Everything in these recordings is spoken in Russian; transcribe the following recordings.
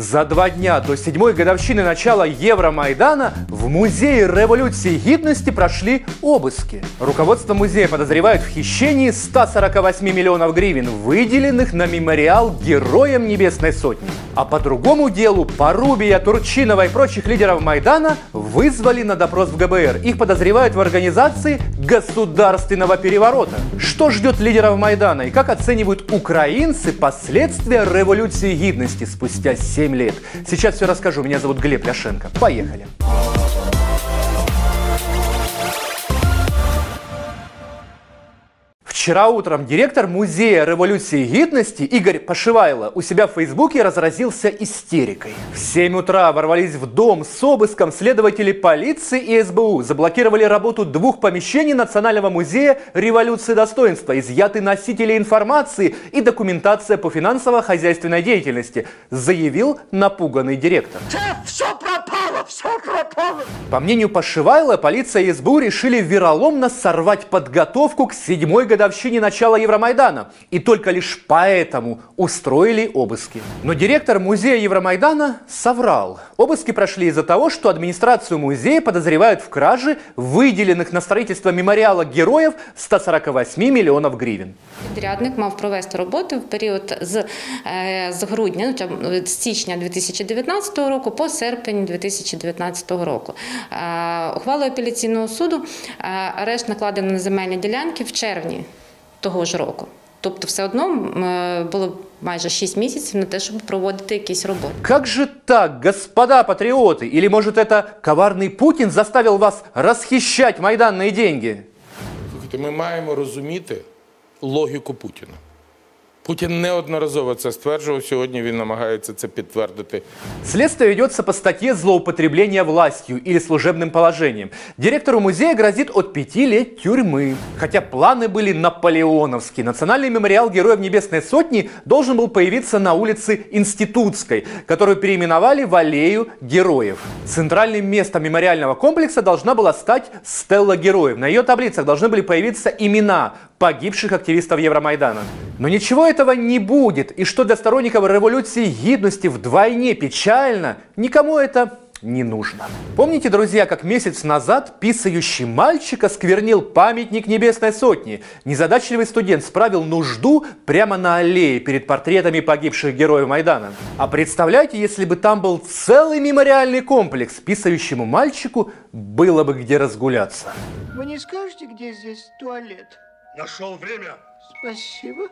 За два дня до седьмой годовщины начала Евромайдана в Музее революции гидности прошли обыски. Руководство музея подозревает в хищении 148 миллионов гривен, выделенных на мемориал Героям Небесной Сотни. А по другому делу Порубия, Турчинова и прочих лидеров Майдана вызвали на допрос в ГБР. Их подозревают в организации государственного переворота. Что ждет лидеров Майдана и как оценивают украинцы последствия революции гидности спустя 7 7 лет. Сейчас все расскажу. Меня зовут Глеб Ляшенко. Поехали. Вчера утром директор Музея революции гидности Игорь Пошивайло у себя в Фейсбуке разразился истерикой. В 7 утра ворвались в дом с обыском следователи полиции и СБУ, заблокировали работу двух помещений Национального музея революции достоинства, изъяты носители информации и документация по финансово-хозяйственной деятельности, заявил напуганный директор. Все пропало, все пропало. По мнению Пошивайла, полиция и СБУ решили вероломно сорвать подготовку к седьмой годовщине годовщине начала Евромайдана, и только лишь поэтому устроили обыски. Но директор музея Евромайдана соврал. Обыски прошли из-за того, что администрацию музея подозревают в краже выделенных на строительство мемориала героев 148 миллионов гривен. Підрядник мав провести роботи в період з, з грудня, з січня 2019 року по серпень 2019 року. Ухвалою апеляційного суду арешт накладено на земельні ділянки в червні того ж року. Тобто, все одно було майже 6 місяців на те, щоб проводити якісь роботи. Как же так, господа патриоты? Или, может, это коварный Путин заставил вас расхищать майданные деньги? Слухайте, ми маємо розуміти логіку Путіна. Путин неодноразово це стверджував. Сьогодні він намагається це підтвердити. Следствие ведется по статье «Злоупотребление властью» или служебным положением. Директору музея грозит от пяти лет тюрьмы. Хотя планы были наполеоновские. Национальный мемориал Героев Небесной Сотни должен был появиться на улице Институтской, которую переименовали в Аллею Героев. Центральным местом мемориального комплекса должна была стать Стелла Героев. На ее таблицах должны были появиться имена погибших активистов Евромайдана. Но ничего этого не будет, и что для сторонников революции гидности вдвойне печально, никому это не нужно. Помните, друзья, как месяц назад писающий мальчик осквернил памятник Небесной Сотни? Незадачливый студент справил нужду прямо на аллее перед портретами погибших героев Майдана. А представляете, если бы там был целый мемориальный комплекс, писающему мальчику было бы где разгуляться. Вы не скажете, где здесь туалет? Нашел время. Спасибо.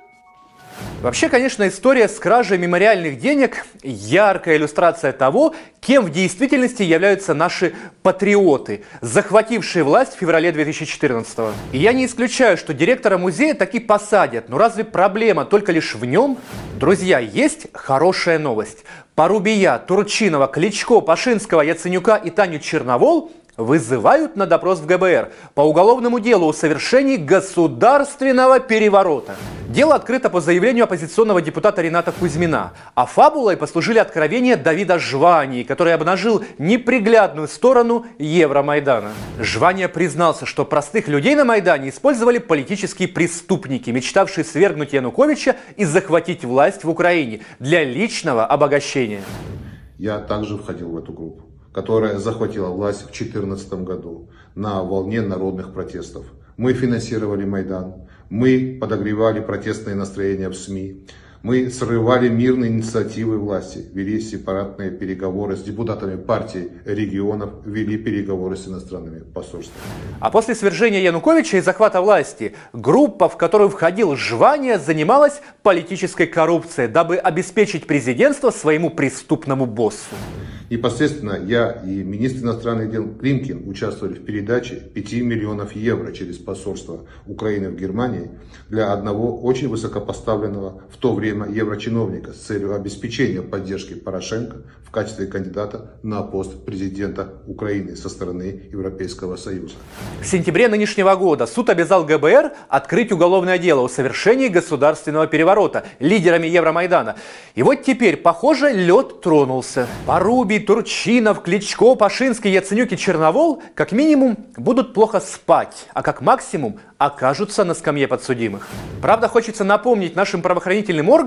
Вообще, конечно, история с кражей мемориальных денег – яркая иллюстрация того, кем в действительности являются наши патриоты, захватившие власть в феврале 2014 -го. И я не исключаю, что директора музея таки посадят, но разве проблема только лишь в нем? Друзья, есть хорошая новость. Порубия, Турчинова, Кличко, Пашинского, Яценюка и Таню Черновол вызывают на допрос в ГБР по уголовному делу о совершении государственного переворота. Дело открыто по заявлению оппозиционного депутата Рената Кузьмина, а фабулой послужили откровения Давида Жвании, который обнажил неприглядную сторону Евромайдана. Жвания признался, что простых людей на Майдане использовали политические преступники, мечтавшие свергнуть Януковича и захватить власть в Украине для личного обогащения. Я также входил в эту группу которая захватила власть в 2014 году на волне народных протестов. Мы финансировали Майдан, мы подогревали протестные настроения в СМИ, мы срывали мирные инициативы власти, вели сепаратные переговоры с депутатами партии регионов, вели переговоры с иностранными посольствами. А после свержения Януковича и захвата власти, группа, в которую входил Жвания, занималась политической коррупцией, дабы обеспечить президентство своему преступному боссу. Непосредственно я и министр иностранных дел Климкин участвовали в передаче 5 миллионов евро через посольство Украины в Германии для одного очень высокопоставленного в то время еврочиновника с целью обеспечения поддержки Порошенко в качестве кандидата на пост президента Украины со стороны Европейского Союза. В сентябре нынешнего года суд обязал ГБР открыть уголовное дело о совершении государственного переворота лидерами Евромайдана. И вот теперь, похоже, лед тронулся. Порубий, Турчинов, Кличко, Пашинский, Яценюк и Черновол как минимум будут плохо спать, а как максимум окажутся на скамье подсудимых. Правда, хочется напомнить нашим правоохранительным органам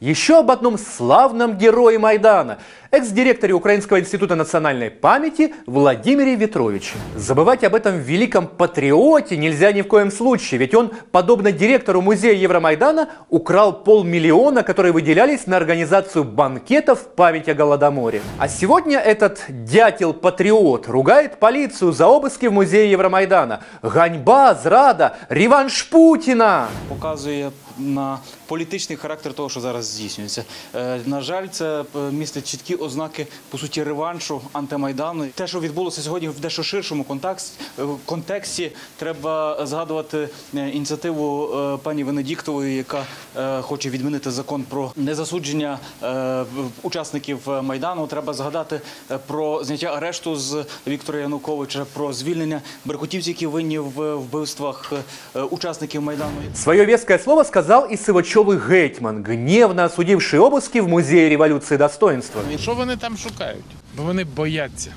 еще об одном славном герое Майдана, экс-директоре Украинского института национальной памяти Владимире Ветровиче. Забывать об этом великом патриоте нельзя ни в коем случае, ведь он, подобно директору музея Евромайдана, украл полмиллиона, которые выделялись на организацию банкетов в память о Голодоморе. А сегодня этот дятел-патриот ругает полицию за обыски в музее Евромайдана. Ганьба, зрада, реванш Путіна. показує на політичний характер того, що зараз здійснюється. Е, На жаль, це е, містить чіткі ознаки по суті реваншу антимайдану. Те, що відбулося сьогодні в дещо ширшому контексті, контексті, треба згадувати е, ініціативу е, пані Венедіктової, яка е, хоче відмінити закон про незасудження е, учасників майдану. Треба згадати е, про зняття арешту з Віктора Януковича, про звільнення беркутівців, які винні в вбивствах е, учасників майдану. Свое веское слово сказал и Сивачевый Гетьман, гневно осудивший обыски в Музее революции достоинства. Що вони там шукають? Бо вони бояться.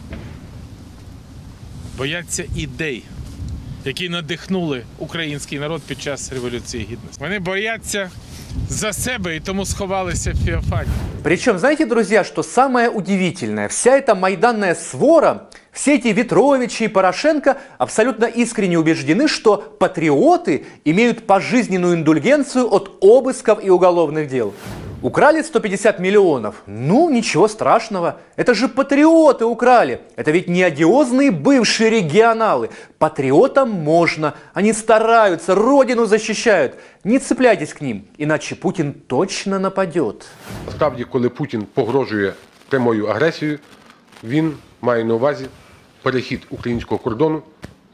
Бояться ідей, які надихнули український народ під час Революції Гідності. Вони бояться за себе і тому сховалися в Феофані. Причем, знаете, друзья, что самое удивительное? Вся эта майданная свора, все эти Ветровичи и Порошенко абсолютно искренне убеждены, что патриоты имеют пожизненную индульгенцию от обысков и уголовных дел. Украли 150 миллионов. Ну, ничего страшного. Это же патриоты украли. Это ведь не одиозные бывшие регионалы. Патриотам можно. Они стараются, родину защищают. Не цепляйтесь к ним, иначе Путин точно нападет. Насправді, коли Путін погрожує прямою агресією, він має на увазі перехід українського кордону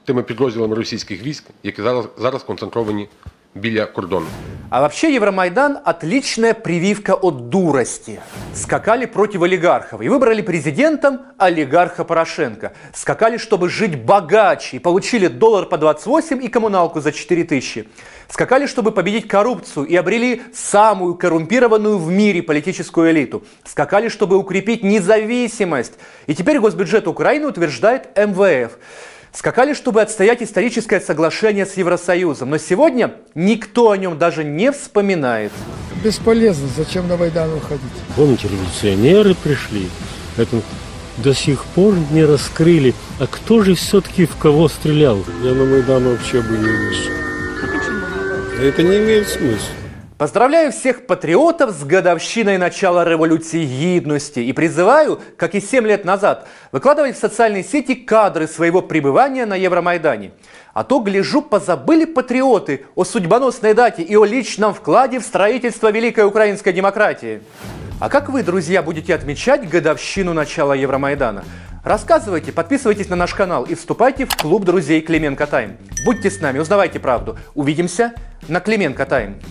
тими підрозділами російських військ, які зараз, зараз концентровані біля кордону. А вообще Евромайдан – отличная прививка от дурости. Скакали против олигархов и выбрали президентом олигарха Порошенко. Скакали, чтобы жить богаче и получили доллар по 28 и коммуналку за 4 тысячи. Скакали, чтобы победить коррупцию и обрели самую коррумпированную в мире политическую элиту. Скакали, чтобы укрепить независимость. И теперь госбюджет Украины утверждает МВФ. Скакали, чтобы отстоять историческое соглашение с Евросоюзом. Но сегодня никто о нем даже не вспоминает. Бесполезно, зачем на Майдан уходить? Помните, революционеры пришли, это до сих пор не раскрыли. А кто же все-таки в кого стрелял? Я на Майдан вообще бы не вышел. Это не имеет смысла. Поздравляю всех патриотов с годовщиной начала революции гидности и призываю, как и 7 лет назад, выкладывать в социальные сети кадры своего пребывания на Евромайдане. А то, гляжу, позабыли патриоты о судьбоносной дате и о личном вкладе в строительство великой украинской демократии. А как вы, друзья, будете отмечать годовщину начала Евромайдана? Рассказывайте, подписывайтесь на наш канал и вступайте в клуб друзей Клименко Тайм. Будьте с нами, узнавайте правду. Увидимся на Клименко Тайм.